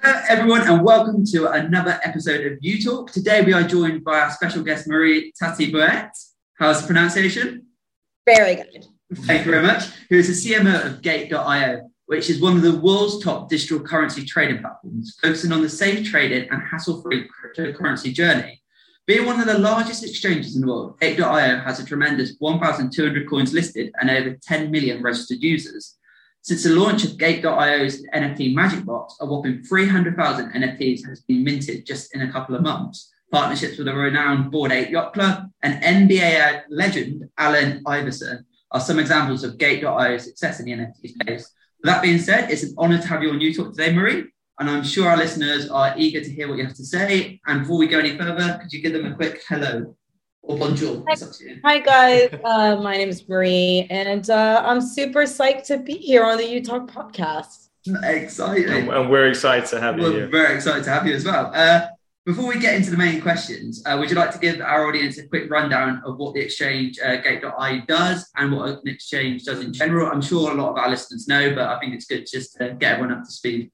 Hello, everyone, and welcome to another episode of You Talk. Today, we are joined by our special guest, Marie Tatibouet. How's the pronunciation? Very good. Thank you very much. Who is the CMO of Gate.io, which is one of the world's top digital currency trading platforms, focusing on the safe trading and hassle free cryptocurrency journey. Being one of the largest exchanges in the world, Gate.io has a tremendous 1,200 coins listed and over 10 million registered users. Since the launch of Gate.io's NFT Magic Box, a whopping 300,000 NFTs has been minted just in a couple of months. Partnerships with a renowned Bored Ape Yacht Club and NBA legend Allen Iverson are some examples of Gate.io's success in the NFT space. With that being said, it's an honor to have you on You Talk today, Marie. And I'm sure our listeners are eager to hear what you have to say. And before we go any further, could you give them a quick hello? Hi, Hi guys. Uh, my name is Marie, and uh, I'm super psyched to be here on the Utah podcast. Exciting. And we're excited to have you We're here. very excited to have you as well. Uh, before we get into the main questions, uh, would you like to give our audience a quick rundown of what the exchange uh, Gate.io does and what an exchange does in general? I'm sure a lot of our listeners know, but I think it's good just to get everyone up to speed.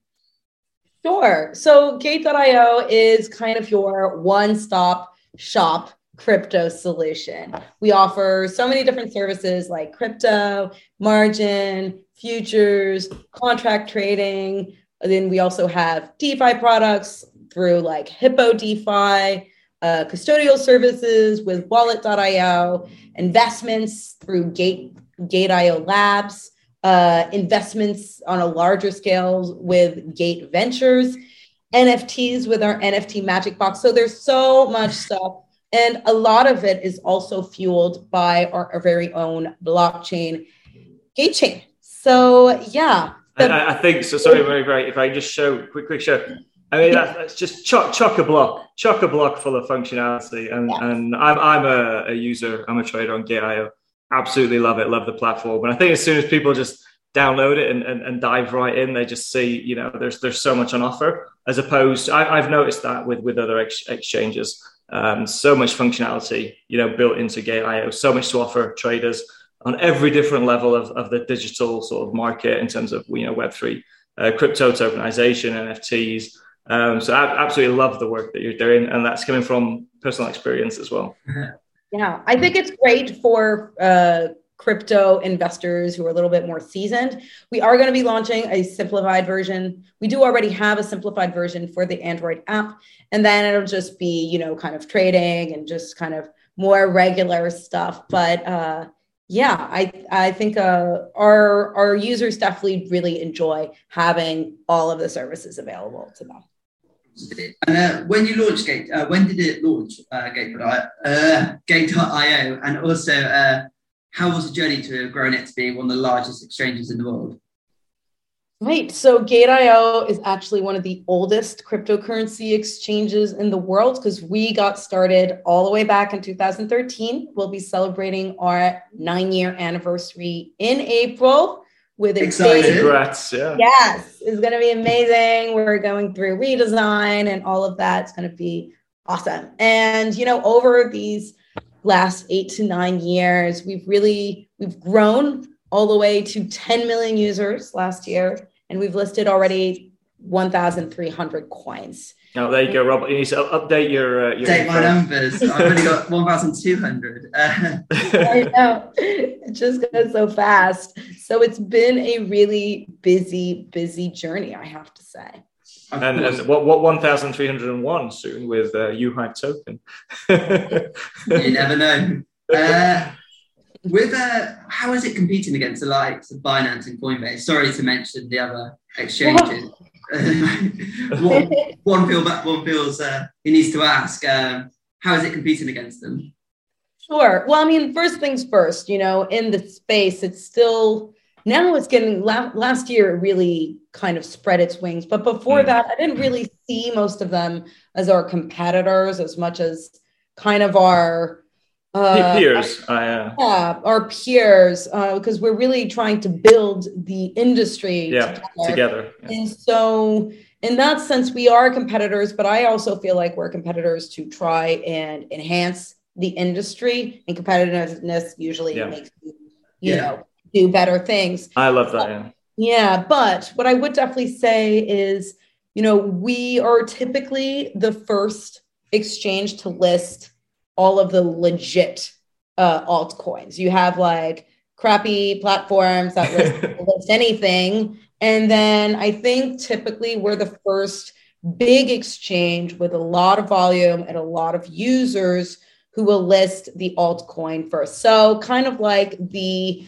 Sure. So Gate.io is kind of your one-stop shop crypto solution. We offer so many different services like crypto, margin, futures, contract trading. And then we also have DeFi products through like HipoDeFi, uh, custodial services with Wallet.io, investments through Gate Gate.io Labs, uh, investments on a larger scale with Gate Ventures, NFTs with our NFT Magic Box. So there's so much stuff. And a lot of it is also fueled by our, our very own blockchain, Gate Chain. So, yeah. I, I, think so. Sorry, very, very. If I just show quick, quick show. I mean, that's, that's just chock, chock a block, chock a block full of functionality. And yeah. and I'm I'm a, a, user. I'm a trader on Gate.io. Absolutely love it. Love the platform. And I think as soon as people just download it and, and, and dive right in, they just see you know there's there's so much on offer. As opposed, I, have noticed that with with other ex- exchanges. Um, so much functionality, you know, built into Gate.io. So much to offer traders on every different level of, of the digital sort of market in terms of you know Web three, uh, crypto tokenization, NFTs. Um, so I absolutely love the work that you're doing, and that's coming from personal experience as well. Yeah, I think it's great for uh, crypto investors who are a little bit more seasoned. We are going to be launching a simplified version. We do already have a simplified version for the Android app, and then it'll just be you know kind of trading and just kind of more regular stuff. But uh, yeah, I I think uh, our our users definitely really enjoy having all of the services available to them. And uh, when you launched Gate, uh, when did it launch uh, Gate.io? Uh, Gate.io, and also uh, how was the journey to have grown it to be one of the largest exchanges in the world? Right. So Gate.io is actually one of the oldest cryptocurrency exchanges in the world because we got started all the way back in 2013. We'll be celebrating our nine year anniversary in April with excited. Congrats, yeah. Yes, it's going to be amazing. We're going through redesign and all of that. It's going to be awesome. And you know, over these last eight to nine years, we've really we've grown all the way to 10 million users last year, and we've listed already 1,300 coins. Oh, there you go, Robert. You need to update your. Uh, your Update my numbers. I've only got 1,200. Uh, I know. It just goes so fast. So it's been a really busy, busy journey, I have to say. And, and, what what 1,301 soon with uh, UHive token? you never know. Uh, with uh, how is it competing against the likes of Binance and Coinbase? Sorry to mention the other exchanges. one, one feel back, one feels uh, he needs to ask. Um, how is it competing against them? Sure. Well, I mean, first things first. You know, in the space, it's still now it's getting last year it really kind of spread its wings but before mm. that i didn't really see most of them as our competitors as much as kind of our uh, peers uh, yeah our peers uh, because we're really trying to build the industry yeah, together, together. Yeah. and so in that sense we are competitors but i also feel like we're competitors to try and enhance the industry and competitiveness usually yeah. makes you you know do better things. I love that. Yeah. Yeah, but what I would definitely say is you know, we are typically the first exchange to list all of the legit uh, altcoins. You have like crappy platforms that list, list anything. And then I think typically we're the first big exchange with a lot of volume and a lot of users who will list the altcoin first. So, kind of like the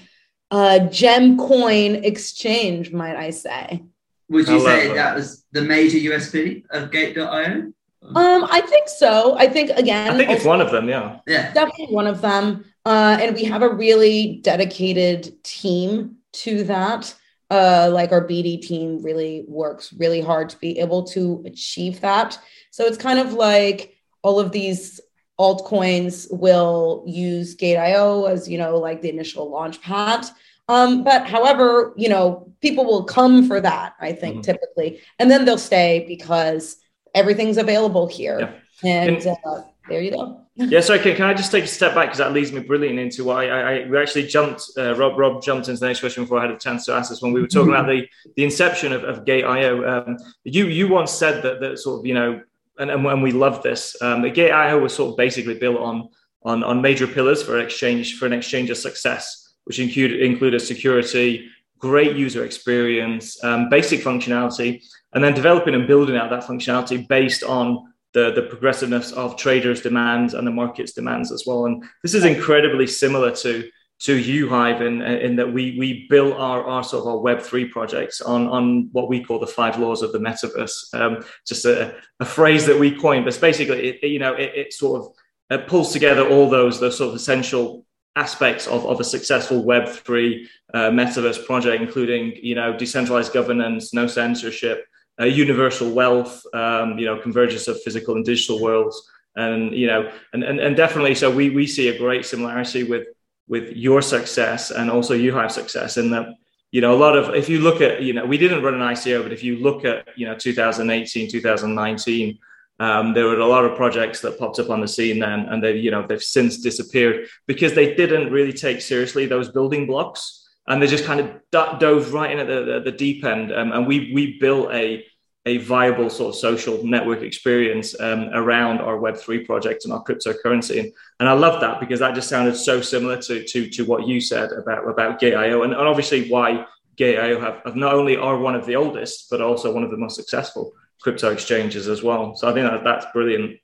uh, gem coin exchange, might I say. Would you say that. that was the major USP of Gate.io? Um, I think so. I think again, I think it's one of them. Yeah, yeah, definitely one of them. Uh, and we have a really dedicated team to that. Uh, like our BD team really works really hard to be able to achieve that. So it's kind of like all of these altcoins will use Gate.io as you know, like the initial launch pad. Um, but however, you know, people will come for that, I think, mm-hmm. typically, and then they'll stay because everything's available here. Yeah. And can, uh, there you go. yeah, sorry, can, can I just take a step back because that leads me brilliantly into why I, I, we actually jumped. Uh, Rob Rob jumped into the next question before I had a chance to ask this when we were talking about the the inception of, of Gate.io. Um, you you once said that that sort of you know, and and, we love this. Um, that Gate.io was sort of basically built on on on major pillars for exchange for an exchange of success, which include included security, great user experience, um, basic functionality, and then developing and building out that functionality based on the, the progressiveness of traders' demands and the market's demands as well. And this is incredibly similar to to Uhive in, in that we we built our, our sort of our Web3 projects on, on what we call the five laws of the metaverse. Um, just a, a phrase that we coined, but basically, it, you know, it, it sort of it pulls together all those, those sort of essential aspects of, of a successful Web3 uh, metaverse project, including, you know, decentralized governance, no censorship, uh, universal wealth, um, you know, convergence of physical and digital worlds. And, you know, and, and, and definitely, so we, we see a great similarity with, with your success and also you have success in that, you know, a lot of, if you look at, you know, we didn't run an ICO, but if you look at, you know, 2018, 2019, um, there were a lot of projects that popped up on the scene then, and they, you know, they've since disappeared because they didn't really take seriously those building blocks, and they just kind of dove right in at the, the, the deep end. Um, and we we built a a viable sort of social network experience um, around our Web3 project and our cryptocurrency. And, and I love that because that just sounded so similar to, to, to what you said about, about Gate.io and, and obviously why Gate.io have, have not only are one of the oldest, but also one of the most successful crypto exchanges as well. So I think that that's brilliant.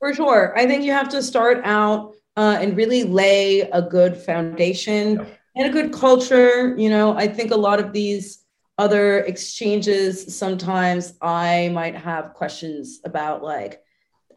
For sure. I think you have to start out uh, and really lay a good foundation yeah. and a good culture. You know, I think a lot of these other exchanges, sometimes I might have questions about like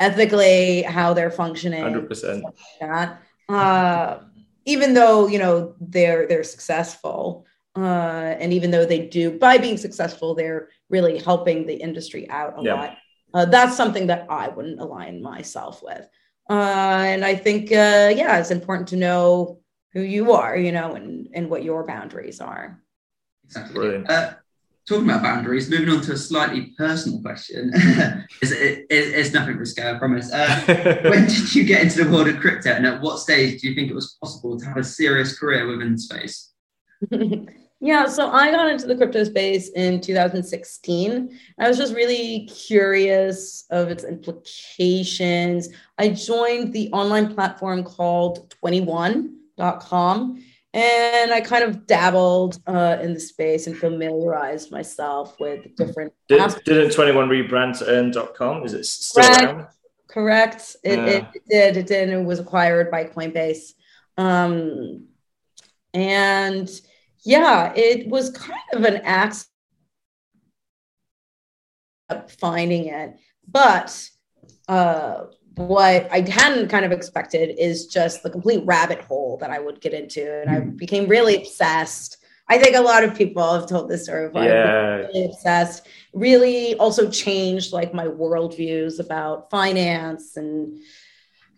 ethically how they're functioning. 100%. Like that. Uh, even though, you know, they're, they're successful. Uh, and even though they do, by being successful, they're really helping the industry out a yeah. lot. Uh, that's something that I wouldn't align myself with. Uh, and I think, uh, yeah, it's important to know who you are, you know, and, and what your boundaries are. Exactly. Uh, talking about boundaries, moving on to a slightly personal question. it's, it, it's, nothing risque, I promise. Uh, when did you get into the world of crypto, and at what stage do you think it was possible to have a serious career within space? yeah, so I got into the crypto space in 2016. I was just really curious of its implications. I joined the online platform called 21.com and I kind of dabbled uh, in the space and familiarized myself with different. Did, didn't 21 rebrand to earn.com? Is it still Correct. around? Correct. It, yeah. it, it, did. It did. It was acquired by Coinbase. Um, and yeah, it was kind of an accident finding it. But uh, what I hadn't kind of expected is just the complete rabbit hole that I would get into. And I hmm. became really obsessed. I think a lot of people have told this story before. Yeah. Really obsessed. Really also changed like my worldviews about finance and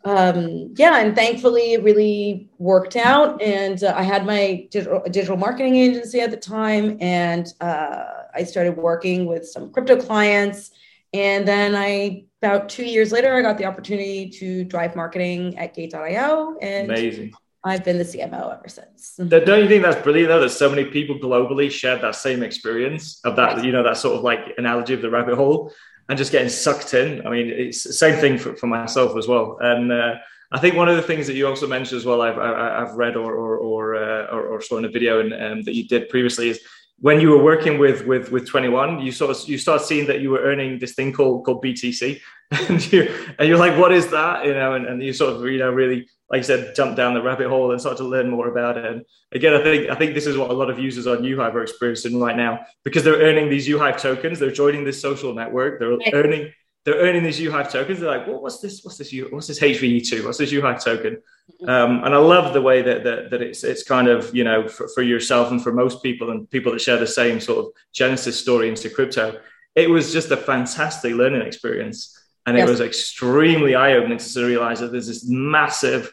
um, yeah, and thankfully it really worked out. And uh, I had my digital, digital marketing agency at the time, and uh, I started working with some crypto clients. And then I about two years later, I got the opportunity to drive marketing at Gate.io. And amazing. I've been the CMO ever since. Don't you think that's brilliant though that so many people globally shared that same experience of that, you know, that sort of like analogy of the rabbit hole and just getting sucked in. I mean, it's the same thing for, for myself as well. And uh, I think one of the things that you also mentioned as well, I've, I've read or or or, uh, or, or saw in a video and, um, that you did previously is when you were working with with with 21 you sort of you start seeing that you were earning this thing called called btc and you and you're like what is that? You know and, and you sort of you know really like I said jump down the rabbit hole and start to learn more about it. And again i think i think this is what a lot of users on uhive are experiencing right now because they're earning these uhive tokens they're joining this social network they're right. earning they're earning these uhive tokens they're like well, what's this what's this you what's this hve2 what's this uhive token um, and I love the way that, that, that it's it's kind of you know for, for, yourself and for most people and people that share the same sort of genesis story into crypto. It was just a fantastic learning experience, and yes. it was extremely eye opening to realize that there's this massive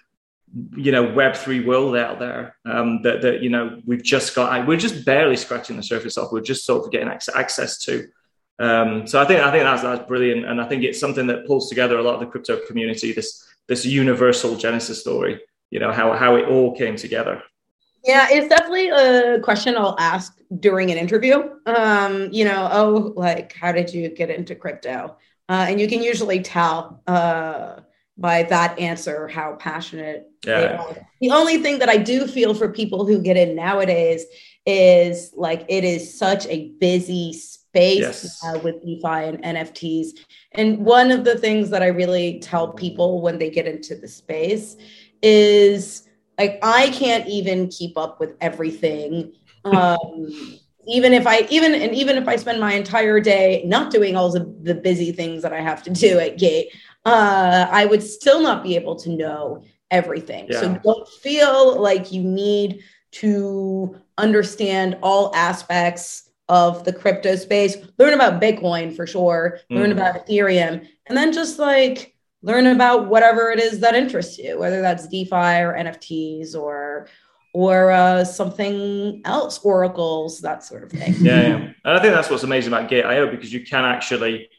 you know Web three world out there um, that that you know we've just got we're just barely scratching the surface off. We're just sort of getting access to. Um, so I think I think that's that's brilliant, and I think it's something that pulls together a lot of the crypto community. This this universal Genesis story, you know, how, how it all came together. Yeah, it's definitely a question I'll ask during an interview. Um, you know, oh, like, how did you get into crypto? Uh, and you can usually tell uh, by that answer how passionate yeah. they are. The only thing that I do feel for people who get in nowadays is like it is such a busy space yes. uh, with DeFi and NFTs. And one of the things that I really tell people when they get into the space is like I can't even keep up with everything. Um, even if I even and even if I spend my entire day not doing all the, the busy things that I have to do at Gate, uh, I would still not be able to know everything. Yeah. So don't feel like you need to understand all aspects of the crypto space, learn about Bitcoin for sure, learn mm. about Ethereum, and then just like learn about whatever it is that interests you, whether that's DeFi or NFTs or or uh, something else, oracles, that sort of thing. Yeah, yeah, and I think that's what's amazing about Gate.io because you can actually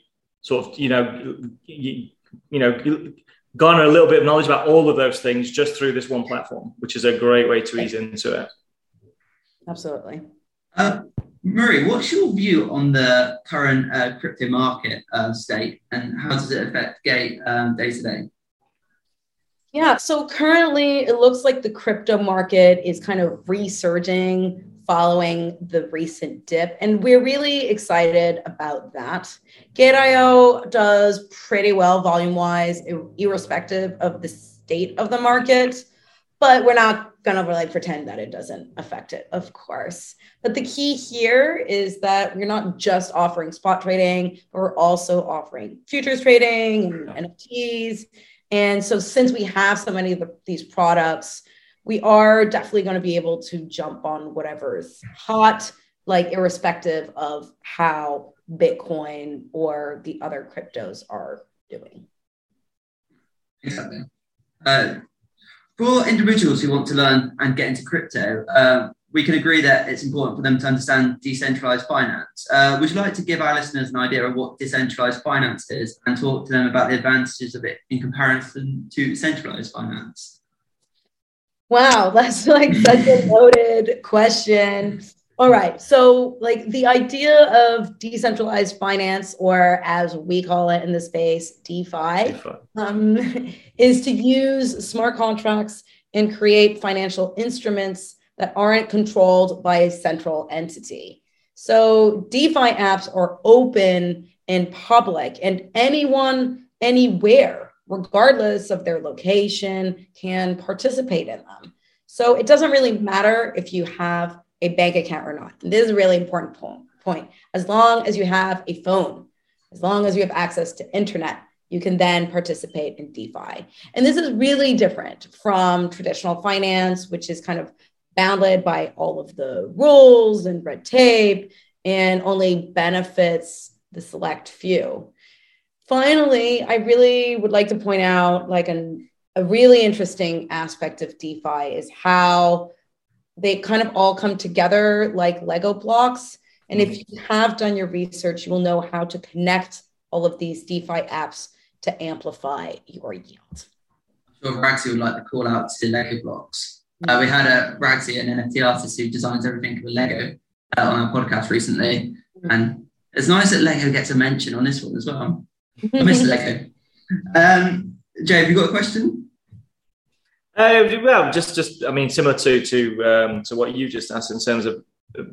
sort of, you know, you, you know, garner a little bit of knowledge about all of those things just through this one platform, which is a great way to ease into it. Absolutely. Uh, Marie, what's your view on the current uh, crypto market uh, state and how does it affect Gate day to day? Yeah, so currently it looks like the crypto market is kind of resurging following the recent dip, and we're really excited about that. Gate.io does pretty well volume wise, irrespective of the state of the market but we're not going to really pretend that it doesn't affect it, of course. But the key here is that we're not just offering spot trading, but we're also offering futures trading and NFTs. And so, since we have so many of the, these products, we are definitely going to be able to jump on whatever's hot, like irrespective of how Bitcoin or the other cryptos are doing. Exactly. Uh, for individuals who want to learn and get into crypto, uh, we can agree that it's important for them to understand decentralized finance. Uh, would you like to give our listeners an idea of what decentralized finance is and talk to them about the advantages of it in comparison to centralized finance? Wow, that's like such a loaded question. All right. So, like the idea of decentralized finance, or as we call it in the space, DeFi, DeFi. Um, is to use smart contracts and create financial instruments that aren't controlled by a central entity. So, DeFi apps are open and public, and anyone, anywhere, regardless of their location, can participate in them. So, it doesn't really matter if you have a bank account or not. And this is a really important point. As long as you have a phone, as long as you have access to internet, you can then participate in DeFi. And this is really different from traditional finance, which is kind of bounded by all of the rules and red tape and only benefits the select few. Finally, I really would like to point out like an, a really interesting aspect of DeFi is how they kind of all come together like Lego blocks. And if mm-hmm. you have done your research, you will know how to connect all of these DeFi apps to amplify your yield. I'm sure Ragsy would like to call out to Lego blocks. Uh, we had a Ragsy, an NFT artist who designs everything with Lego, uh, on our podcast recently, and it's nice that Lego gets a mention on this one as well. I miss Lego. Um, Jay, have you got a question? Uh, well, just, just I mean, similar to to um, to what you just asked in terms of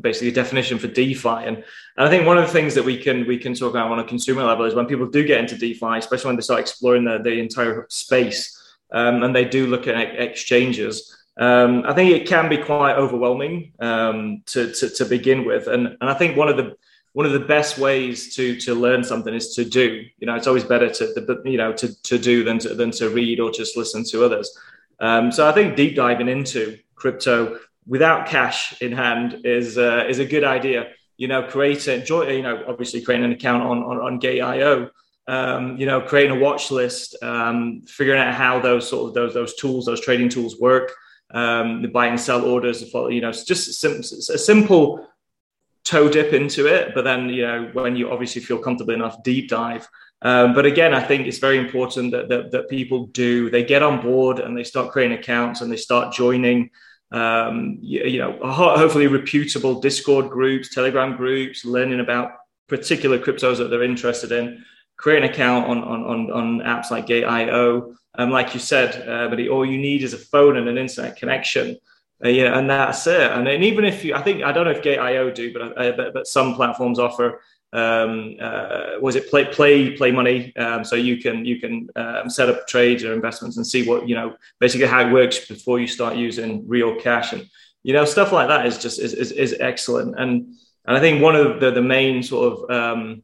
basically a definition for DeFi, and, and I think one of the things that we can we can talk about on a consumer level is when people do get into DeFi, especially when they start exploring the, the entire space, um, and they do look at exchanges. Um, I think it can be quite overwhelming um, to, to, to begin with, and and I think one of the one of the best ways to to learn something is to do. You know, it's always better to you know to to do than to than to read or just listen to others. Um, so I think deep diving into crypto without cash in hand is uh, is a good idea. You know, create a you know obviously creating an account on on, on. Um, you know, creating a watch list, um, figuring out how those sort of those those tools, those trading tools work, um, the buy and sell orders, you know, just a simple toe dip into it. But then, you know, when you obviously feel comfortable enough, deep dive. Um, but again, I think it's very important that, that, that people do, they get on board and they start creating accounts and they start joining, um, you, you, know, hopefully reputable Discord groups, Telegram groups, learning about particular cryptos that they're interested in, create an account on, on, on, on apps like Gate.io. Like you said, uh, but all you need is a phone and an internet connection. Uh, yeah, and that's it. And, even if you, I think I don't know if Gate.io do, but, uh, but, but some platforms offer um, uh, was it play play play money. Um, so you can you can um, set up trades or investments and see what you know basically how it works before you start using real cash. And you know stuff like that is just is, is, is excellent. And and I think one of the, the main sort of um,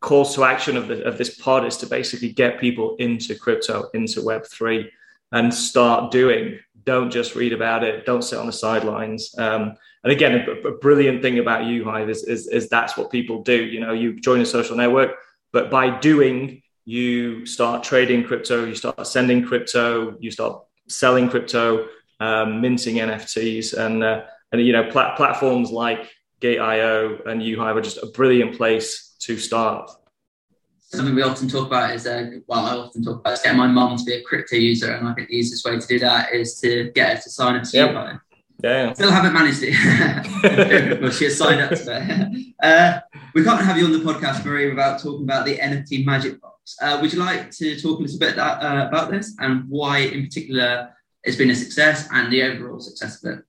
calls to action of, the, of this pod is to basically get people into crypto into web 3 and start doing don't just read about it. Don't sit on the sidelines. Um, and again, a, a, brilliant thing about Uhive is, is, is that's what people do. You know, you join a social network, but by doing, you start trading crypto, you start sending crypto, you start selling crypto, um, minting NFTs, and uh, and you know plat- platforms like Gate.io and Uhive are just a brilliant place to start something we often talk about is, uh, well, I often talk about is getting my mum to be a crypto user, and I think the easiest way to do that is to get her to sign up to yep. you. Yeah, Still haven't managed it. well, she has signed up to it. Uh, we can't have you on the podcast, Marie, without talking about the NFT Magic Box. Uh, would you like to talk a little bit that, uh, about this and why, in particular, it's been a success and the overall success of it?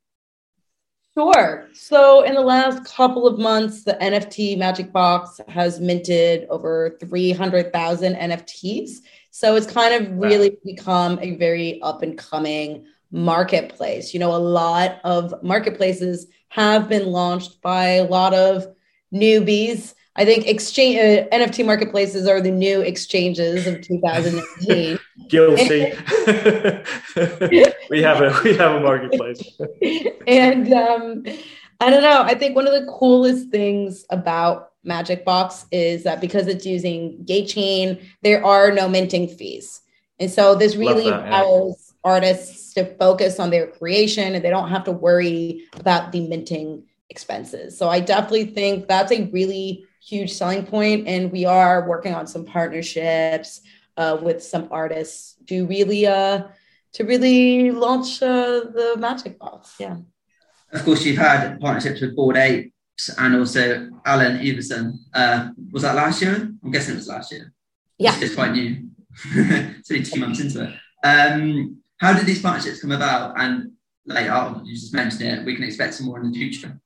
Sure. So, in the last couple of months, the NFT Magic Box has minted over 300,000 NFTs. So, it's kind of really become a very up and coming marketplace. You know, a lot of marketplaces have been launched by a lot of newbies I think exchange uh, NFT marketplaces are the new exchanges of 2019. Guilty. we have a we have a marketplace. and um, I don't know. I think one of the coolest things about Magic Box is that because it's using Gate Chain, there are no minting fees, and so this really that, yeah. artists to focus on their creation, and they don't have to worry about the minting expenses. So I definitely think that's a really huge selling point, and we are working on some partnerships uh, with some artists to really uh, to really launch uh, the Magic Box. Yeah. Of course, you've had partnerships with Bored Apes and also Allen Iverson. Uh, was that last year? I'm guessing it was last year. Yeah, it's, quite new. it's only two months into it. Um, how did these partnerships come about? And like, oh, you just mentioned it, we can expect some more in the future.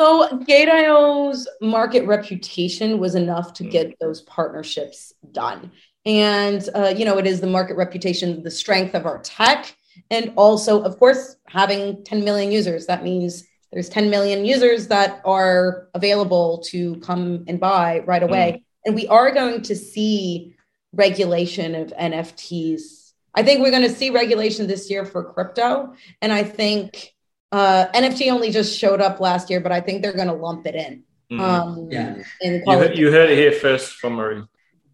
So Gate.io's market reputation was enough to get those partnerships done. And, uh, you know, it is the market reputation, the strength of our tech, and also, of course, having 10 million users. That means there's 10 million users that are available to come and buy right away. Mm. And we are going to see regulation of NFTs. I think we're going to see regulation this year for crypto. And I think uh, NFT only just showed up last year, but I think they're going to lump it in. Mm. Um, yeah. In you, heard, you heard it here first from Marie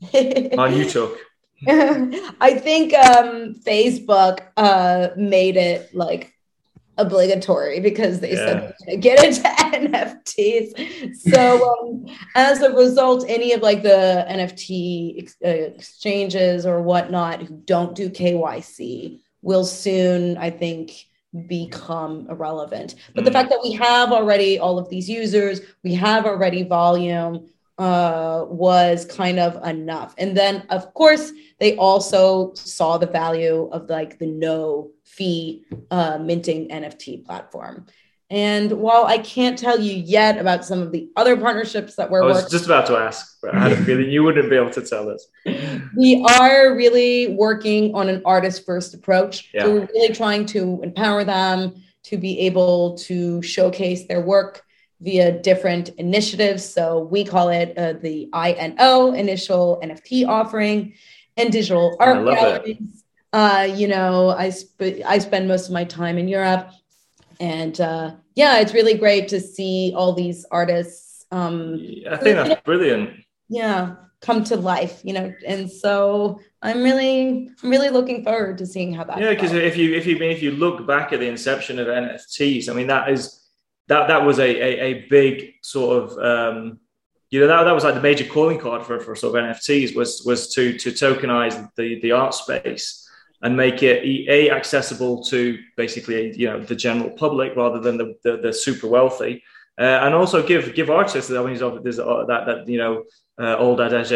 on YouTube. I think um, Facebook uh, made it like obligatory because they yeah. said get into NFTs. So um, as a result, any of like the NFT ex- uh, exchanges or whatnot who don't do KYC will soon, I think, become irrelevant. But the fact that we have already all of these users, we have already volume uh, was kind of enough. And then, of course, they also saw the value of like the no fee uh, minting NFT platform. And while I can't tell you yet about some of the other partnerships that we're I was just about to ask, but I had a feeling you wouldn't be able to tell us. we are really working on an artist first approach. Yeah. So we're really trying to empower them to be able to showcase their work via different initiatives. So we call it uh, the INO, initial NFT offering, and digital art galleries. Uh, you know, I, sp- I spend most of my time in Europe and uh, yeah, it's really great to see all these artists. Um, I think that's brilliant. Yeah, come to life, you know, and so I'm really, I'm really looking forward to seeing how that. Yeah, because if you if you mean if you look back at the inception of NFTs, I mean that is that that was a a, a big sort of um, you know that, that was like the major calling card for, for sort of NFTs was was to to tokenize the the art space and make it a accessible to basically you know the general public rather than the the, the super wealthy, uh, and also give give artists. I mean, there's uh, that that you know uh, old adage,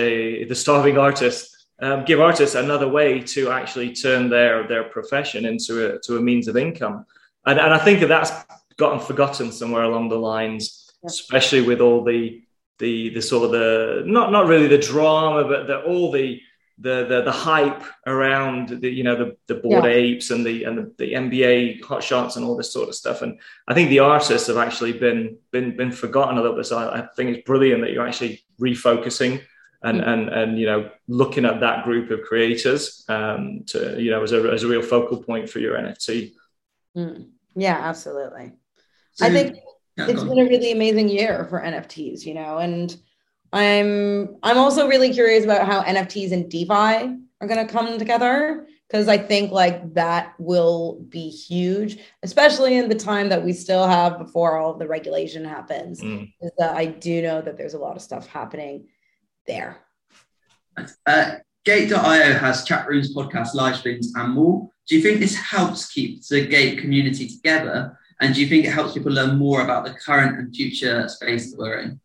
the starving artist. Um, give artists another way to actually turn their their profession into a to a means of income, and and I think that that's gotten forgotten somewhere along the lines, yeah. especially with all the the the sort of the not not really the drama, but the, all the the the, the hype around the you know the, the Bored yeah. apes and the and the, the NBA Top Shots and all this sort of stuff. And I think the artists have actually been been been forgotten a little bit. So I, I think it's brilliant that you're actually refocusing and mm. and and you know looking at that group of creators um, to you know as a as a real focal point for your NFT. Mm. Yeah, absolutely. So, I think yeah, it's been a really amazing year for NFTs. You know, and I'm I'm also really curious about how NFTs and DeFi are going to come together because I think like that will be huge, especially in the time that we still have before all the regulation happens. Mm. Is that I do know that there's a lot of stuff happening there. Uh, Gate.io has chat rooms, podcasts, live streams, and more. Do you think this helps keep the Gate community together? And do you think it helps people learn more about the current and future space that we're in?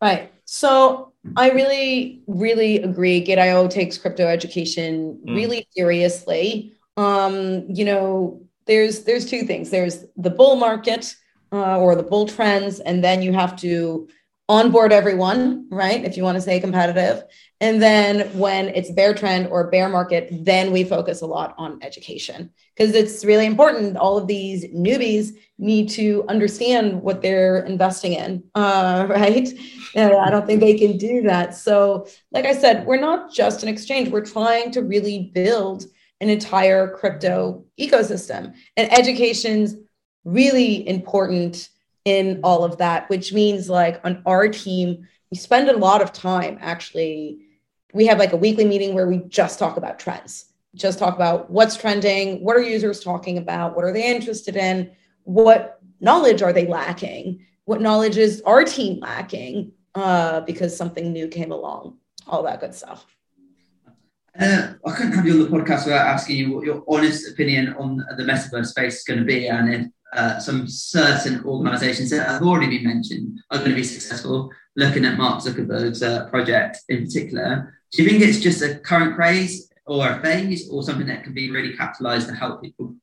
Right. So I really, really agree. Gate.io takes crypto education mm. really seriously. Um, you know, there's there's two things. There's the bull market uh, or the bull trends, and then you have to onboard everyone, right? If you want to stay competitive. And then when it's bear trend or bear market, then we focus a lot on education because it's really important. All of these newbies need to understand what they're investing in, uh, right? And I don't think they can do that. So, like I said, we're not just an exchange, we're trying to really build an entire crypto ecosystem. And education's really important in all of that, which means like on our team, we spend a lot of time actually. We have like a weekly meeting where we just talk about trends, just talk about what's trending, what are users talking about, what are they interested in, what knowledge are they lacking, what knowledge is our team lacking uh, because something new came along, all that good stuff. Uh, I couldn't have you on the podcast without asking you what your honest opinion on the metaverse space is going to be, and uh, some certain organizations that have already been mentioned are going to be successful, looking at Mark Zuckerberg's uh, project in particular. Do you think it's just a current craze or a phase or something that can be really capitalized to help people?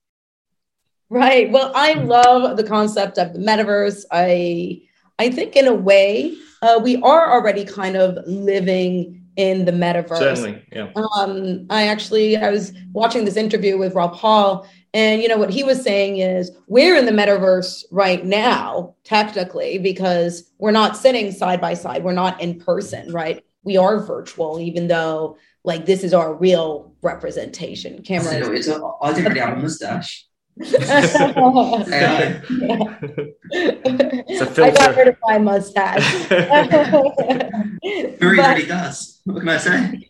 Right. Well, I love the concept of the metaverse. I I think in a way uh, we are already kind of living in the metaverse. Certainly, yeah. Um, I actually I was watching this interview with Rob Hall, and you know what he was saying is we're in the metaverse right now, technically, because we're not sitting side by side. We're not in person, right? We are virtual, even though like this is our real representation. Camera. I didn't really have a mustache. I got rid of my mustache. Marie really does. What can I say?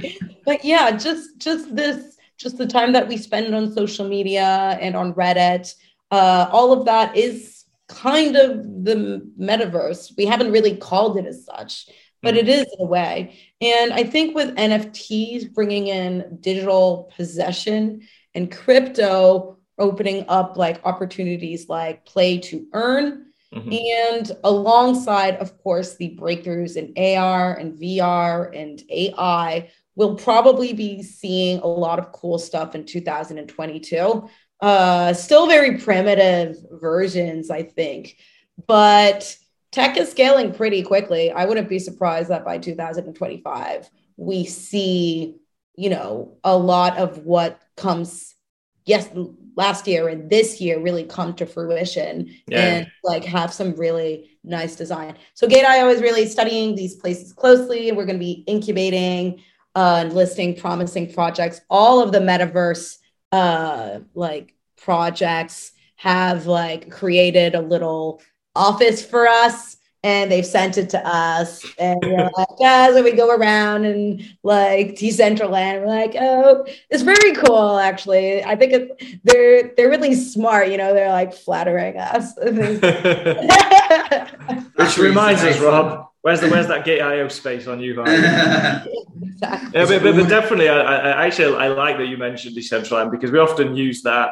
But yeah, just just this just the time that we spend on social media and on Reddit, uh, all of that is kind of the metaverse. We haven't really called it as such, but it is in a way. And I think with NFTs bringing in digital possession and crypto, opening up like opportunities like play to earn. Mm-hmm. And alongside, of course, the breakthroughs in AR and VR and AI, we'll probably be seeing a lot of cool stuff in 2022. Uh, still very primitive versions, I think, but tech is scaling pretty quickly. I wouldn't be surprised that by 2025 we see, you know, a lot of what comes yes last year and this year really come to fruition yeah. and like have some really nice design. So Gate.io is really studying these places closely and we're going to be incubating uh, and listing promising projects. All of the metaverse uh, like projects have like created a little office for us and they've sent it to us. And we're like yeah so we go around and like decentraland we're like oh it's very cool actually. I think it, they're they're really smart you know they're like flattering us which reminds us rob where's the where's that gate.io space on you exactly. yeah but, but, but definitely I, I, actually i like that you mentioned decentraland because we often use that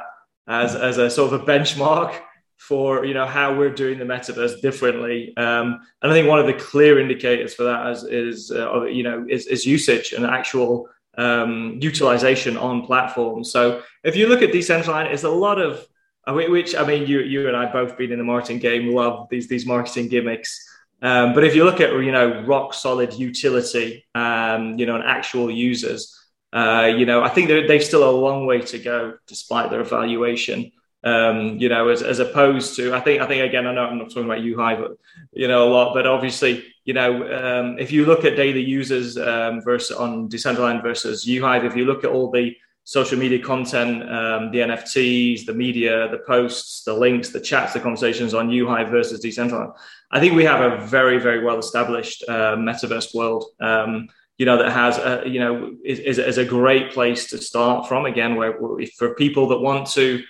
as as a sort of a benchmark for you know how we're doing the metaverse differently. Um, and I think one of the clear indicators for that is, is uh, you know is, is, usage and actual um, utilization on platforms. So if you look at Decentraland, it's a lot of uh, which I mean you you and I both been in the marketing game, love these these marketing gimmicks. Um, but if you look at you know rock solid utility, um, you know, and actual users, uh, you know, I think they've still a long way to go despite their evaluation. Um, you know, as, as opposed to, I think, I think again, I know I'm not talking about UHive, but you know, a lot, but obviously, you know, um, if you look at daily users um, versus on Decentraland versus UHive, if you look at all the social media content, um, the NFTs, the media, the posts, the links, the chats, the conversations on UHive versus Decentraland, I think we have a very, very well established uh, metaverse world. Um, you know that has a, you know is, is, is, a great place to start from again where, where for people that want to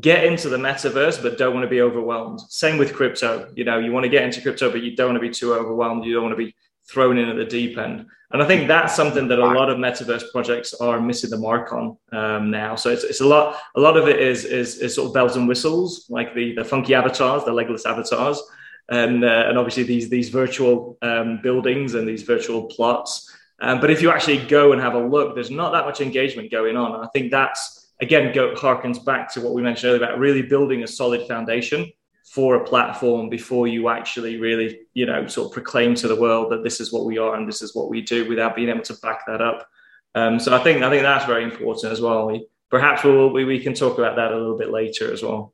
get into the metaverse but don't want to be overwhelmed. Same with crypto. You know, you want to get into crypto, but you don't want to be too overwhelmed. You don't want to be thrown in at the deep end. And I think that's something that a lot of metaverse projects are missing the mark on um, now. So it's, it's a lot. A lot of it is, is, is sort of bells and whistles, like the the funky avatars, the legless avatars, and uh, and obviously these these virtual um, buildings and these virtual plots. Um, but if you actually go and have a look, there's not that much engagement going on. And I think that's again go, harkens back to what we mentioned earlier about really building a solid foundation for a platform before you actually really, you know, sort of proclaim to the world that this is what we are and this is what we do without being able to back that up. Um, so I think I think that's very important as well. We, perhaps we'll, we we can talk about that a little bit later as well.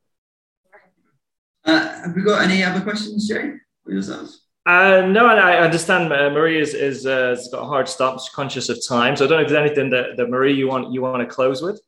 Uh, have we got any other questions, Jay, for yourselves? Uh, no, and I understand. Uh, Marie is, is uh, has got a hard stop, conscious of time. So I don't know if there's anything that, that Marie you want you want to close with.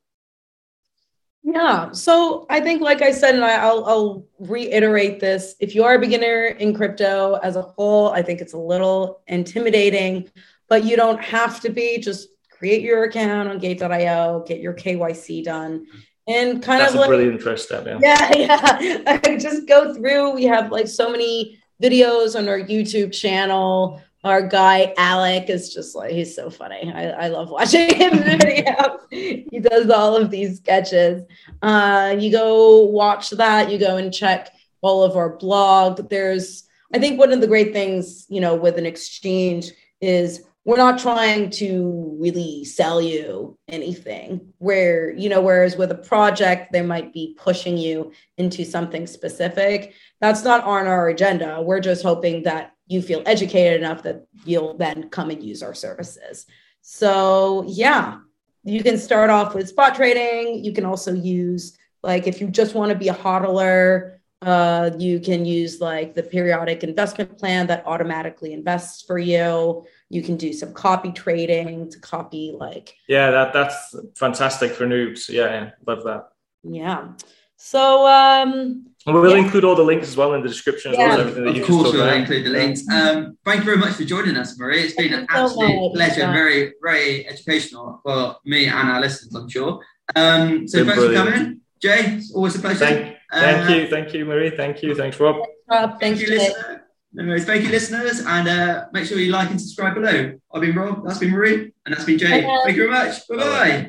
Yeah. So I think, like I said, and I, will I'll reiterate this: if you are a beginner in crypto as a whole, I think it's a little intimidating, but you don't have to be. Just create your account on Gate.io, get your KYC done, and kind That's of like brilliant first step. Yeah. Yeah, yeah. just go through. We have like so many videos on our YouTube channel our guy Alec is just like he's so funny. I, I love watching him videos. he does all of these sketches. Uh, you go watch that. You go and check all of our blog. There's I think one of the great things you know with an exchange is we're not trying to really sell you anything where you know whereas with a project they might be pushing you into something specific that's not on our agenda we're just hoping that you feel educated enough that you'll then come and use our services. So, yeah, you can start off with spot trading. You can also use, like, if you just want to be a hodler, uh, you can use like the periodic investment plan that automatically invests for you. You can do some copy trading to copy, like. Yeah, that that's fantastic for noobs. Yeah, yeah love that. Yeah. So, um, we'll yeah. include all the links as well in the description as yeah. well. Everything that of course, we'll about. include the links. Um, thank you very much for joining us, Marie. It's been an absolute pleasure, yeah. very, very educational for me and our listeners, I'm sure. Um, so, thanks brilliant. for coming. Jay, it's always a pleasure. Thank, thank uh, you, thank you, Marie. Thank you, thanks, Rob. Rob. Thank, thank you, listener. Anyways, thank you, listeners, and uh, make sure you like and subscribe below. I've been Rob, that's been Marie, and that's been Jay. Thank you very much. Bye bye.